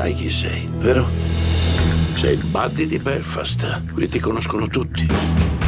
Sai chi sei, vero? Sei il buddy di Belfast. Qui ti conoscono tutti.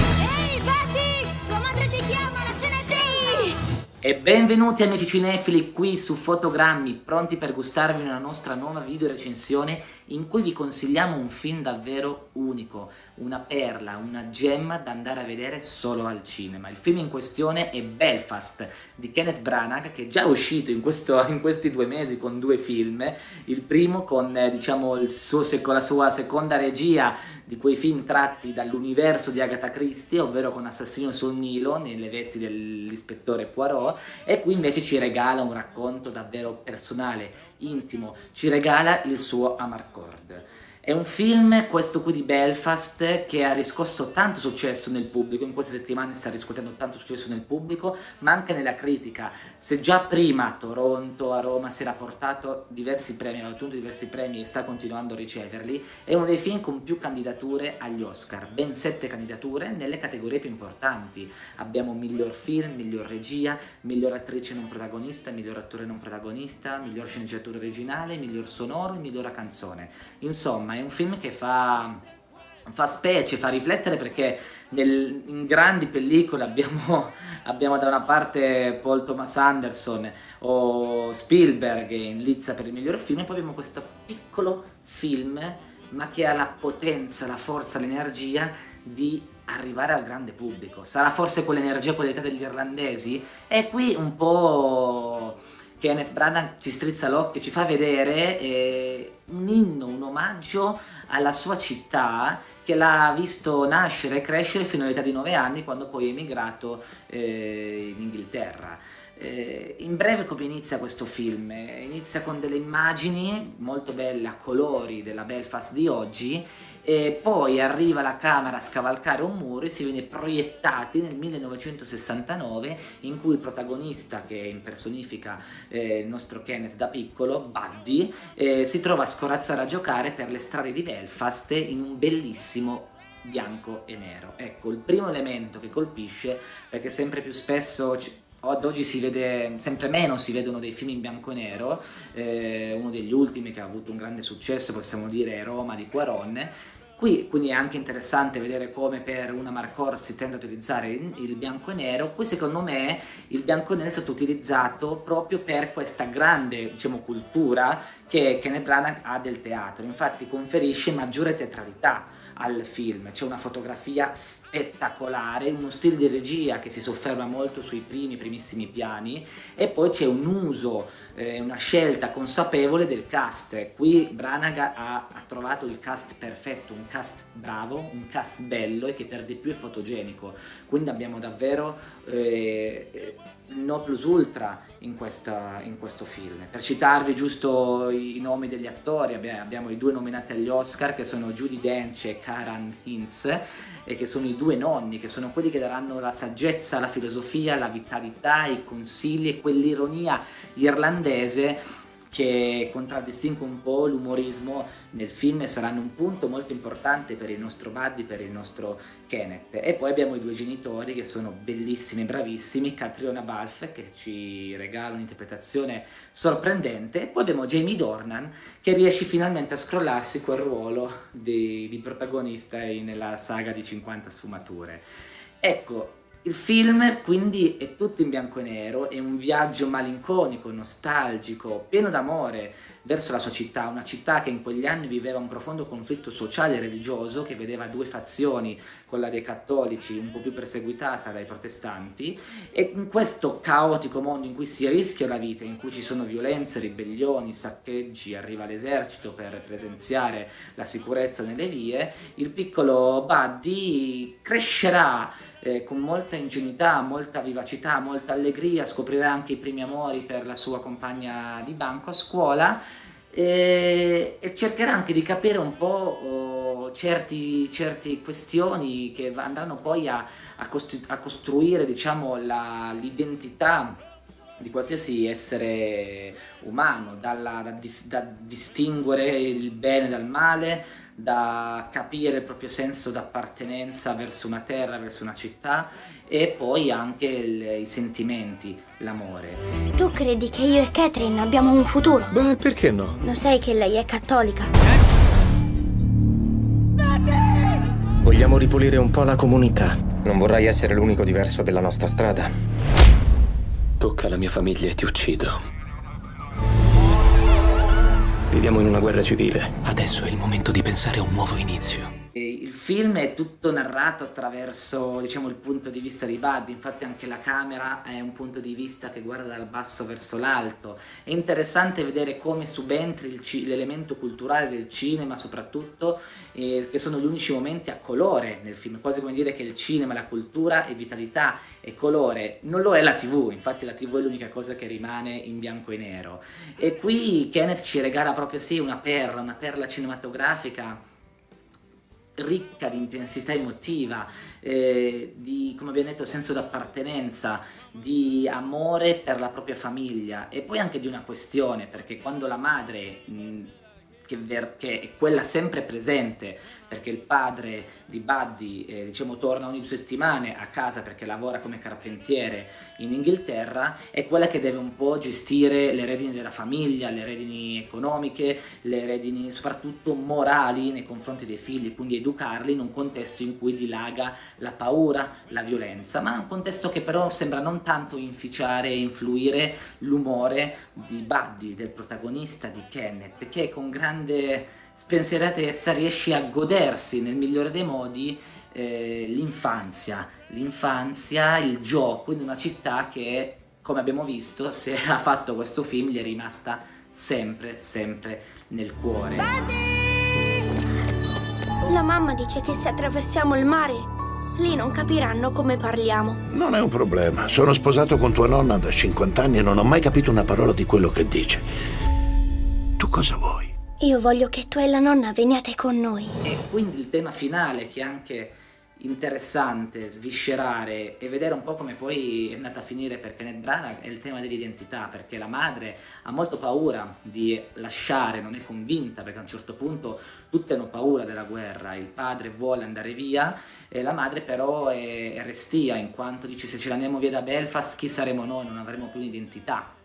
E benvenuti amici cinefili qui su Fotogrammi, pronti per gustarvi una nostra nuova video recensione in cui vi consigliamo un film davvero unico, una perla, una gemma da andare a vedere solo al cinema. Il film in questione è Belfast di Kenneth Branagh che è già uscito in, questo, in questi due mesi con due film, il primo con eh, diciamo il suo, con la sua seconda regia di quei film tratti dall'universo di Agatha Christie, ovvero con Assassino sul Nilo nelle vesti dell'ispettore Poirot e qui invece ci regala un racconto davvero personale intimo, ci regala il suo Amarcord. È un film, questo qui di Belfast, che ha riscosso tanto successo nel pubblico, in queste settimane sta riscuotendo tanto successo nel pubblico, ma anche nella critica. Se già prima a Toronto, a Roma si era portato diversi premi, aveva ottenuto diversi premi e sta continuando a riceverli, è uno dei film con più candidature agli Oscar, ben sette candidature nelle categorie più importanti. Abbiamo miglior film, miglior regia, miglior attrice non protagonista, miglior attore non protagonista, miglior sceneggiatura originale, miglior sonoro e miglior canzone. Insomma, è un film che fa, fa specie, fa riflettere perché nel, in grandi pellicole abbiamo, abbiamo, da una parte Paul Thomas Anderson o Spielberg in Lizza per il miglior film e poi abbiamo questo piccolo film ma che ha la potenza, la forza, l'energia di arrivare al grande pubblico. Sarà forse quell'energia, quell'età degli irlandesi? E qui un po' Kenneth Branagh ci strizza l'occhio, ci fa vedere eh, un inno, un omaggio alla sua città che l'ha visto nascere e crescere fino all'età di 9 anni quando poi è emigrato eh, in Inghilterra. Eh, in breve come inizia questo film? Inizia con delle immagini molto belle a colori della Belfast di oggi e poi arriva la camera a scavalcare un muro e si viene proiettati nel 1969 in cui il protagonista che impersonifica eh, il nostro Kenneth da piccolo, Buddy, eh, si trova a scorazzare a giocare per le strade di Belfast in un bellissimo bianco e nero. Ecco, il primo elemento che colpisce, perché sempre più spesso ad oggi si vede, sempre meno si vedono dei film in bianco e nero, eh, uno degli ultimi che ha avuto un grande successo, possiamo dire, è Roma di Quaron, Qui quindi è anche interessante vedere come per una Marcor si tende a utilizzare il bianco e nero, qui secondo me il bianco e nero è stato utilizzato proprio per questa grande diciamo, cultura che Kenneth Branagh ha del teatro, infatti conferisce maggiore teatralità al film, c'è una fotografia spettacolare, uno stile di regia che si sofferma molto sui primi, primissimi piani e poi c'è un uso, eh, una scelta consapevole del cast, qui Branagh ha, ha trovato il cast perfetto, un cast bravo, un cast bello e che per di più è fotogenico, quindi abbiamo davvero eh, no plus ultra in, questa, in, questo film. Per citarvi giusto i, nomi degli attori, abbiamo, abbiamo, i due nominati agli Oscar che sono Judy Dench e Karan Hintz e che sono i due nonni, che sono quelli che daranno la saggezza, la filosofia, la vitalità, i consigli e quell'ironia irlandese che contraddistingue un po' l'umorismo nel film e saranno un punto molto importante per il nostro Buddy, per il nostro Kenneth. E poi abbiamo i due genitori che sono bellissimi, bravissimi, Catriona Balfe che ci regala un'interpretazione sorprendente e poi abbiamo Jamie Dornan che riesce finalmente a scrollarsi quel ruolo di, di protagonista nella saga di 50 sfumature. Ecco, il film quindi è tutto in bianco e nero, è un viaggio malinconico, nostalgico, pieno d'amore verso la sua città, una città che in quegli anni viveva un profondo conflitto sociale e religioso che vedeva due fazioni, quella dei cattolici un po' più perseguitata dai protestanti e in questo caotico mondo in cui si rischia la vita, in cui ci sono violenze, ribellioni, saccheggi, arriva l'esercito per presenziare la sicurezza nelle vie, il piccolo Buddy crescerà eh, con molta ingenuità, molta vivacità, molta allegria, scoprirà anche i primi amori per la sua compagna di banco a scuola e, e cercherà anche di capire un po' oh, certe questioni che andranno poi a, a, costru- a costruire diciamo, la, l'identità di qualsiasi essere umano, dalla, da, da, distinguere il bene dal male, da capire il proprio senso d'appartenenza verso una terra, verso una città e poi anche il, i sentimenti, l'amore. Tu credi che io e Catherine abbiamo un futuro? Beh, perché no? Lo sai che lei è cattolica? Vogliamo ripulire un po' la comunità. Non vorrai essere l'unico diverso della nostra strada. Tocca alla mia famiglia e ti uccido. Viviamo in una guerra civile. Adesso è il momento di pensare a un nuovo inizio. Il film è tutto narrato attraverso diciamo, il punto di vista di Buddy, infatti anche la camera è un punto di vista che guarda dal basso verso l'alto. È interessante vedere come subentri l'elemento culturale del cinema soprattutto, eh, che sono gli unici momenti a colore nel film, quasi come dire che il cinema, la cultura è vitalità e colore. Non lo è la tv, infatti la tv è l'unica cosa che rimane in bianco e nero. E qui Kenneth ci regala proprio sì una perla, una perla cinematografica ricca di intensità emotiva, eh, di, come abbiamo detto, senso d'appartenenza, di amore per la propria famiglia e poi anche di una questione, perché quando la madre... Mh, che, ver- che, è quella sempre presente perché il padre di Buddy eh, diciamo, torna ogni due settimane a casa perché lavora come carpentiere in Inghilterra, è quella che deve un po' gestire le redini della famiglia, le redini economiche, le redini soprattutto morali nei confronti dei figli, quindi educarli in un contesto in cui dilaga la paura, la violenza, ma un contesto che però sembra non tanto inficiare e influire l'umore di Buddy, del protagonista di Kenneth, che con grande spensieratezza riesce a godersi nel migliore dei modi eh, l'infanzia, l'infanzia, il gioco in una città che, come abbiamo visto, se ha fatto questo film gli è rimasta sempre, sempre nel cuore. La mamma dice che se attraversiamo il mare, lì non capiranno come parliamo. Non è un problema. Sono sposato con tua nonna da 50 anni e non ho mai capito una parola di quello che dice. Tu cosa vuoi? Io voglio che tu e la nonna veniate con noi. E quindi il tema finale che è anche interessante sviscerare e vedere un po' come poi è andata a finire per Kenneth Branagh è il tema dell'identità perché la madre ha molto paura di lasciare, non è convinta perché a un certo punto tutti hanno paura della guerra, il padre vuole andare via e la madre però è, restia in quanto dice se ce ne andiamo via da Belfast chi saremo noi, non avremo più un'identità.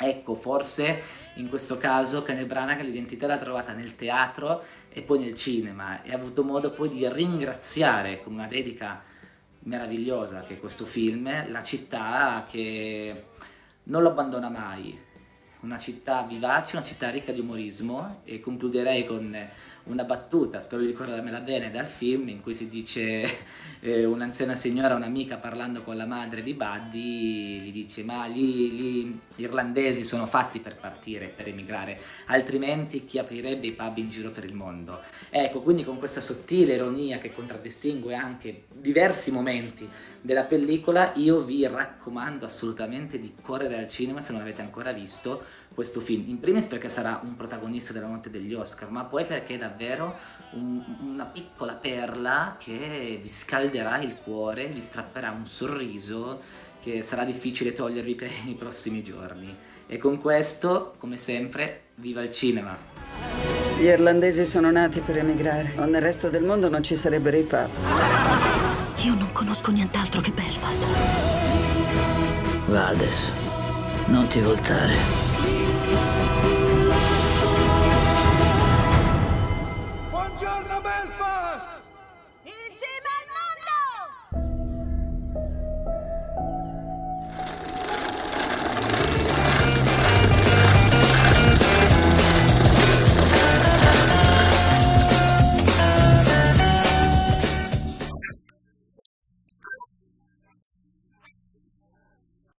Ecco, forse in questo caso Kenneth Branagh l'identità l'ha trovata nel teatro e poi nel cinema e ha avuto modo poi di ringraziare con una dedica meravigliosa che è questo film, la città che non lo abbandona mai, una città vivace, una città ricca di umorismo e concluderei con una battuta, spero di ricordarmela bene, dal film in cui si dice eh, un'anziana signora, un'amica parlando con la madre di Buddy, gli dice ma gli, gli, irlandesi sono fatti per partire, per emigrare, altrimenti chi aprirebbe i pub in giro per il mondo? Ecco, quindi con questa sottile ironia che contraddistingue anche diversi momenti della pellicola, io vi raccomando assolutamente di correre al cinema se non avete ancora visto questo film. In primis perché sarà un protagonista della notte degli Oscar, ma poi perché è davvero un, una piccola perla che vi scalderà il cuore, vi strapperà un sorriso che sarà difficile togliervi per i prossimi giorni. E con questo, come sempre, viva il cinema! Gli irlandesi sono nati per emigrare, ma nel resto del mondo non ci sarebbero i pub. Io non conosco nient'altro che Belfast. Va adesso, non ti voltare.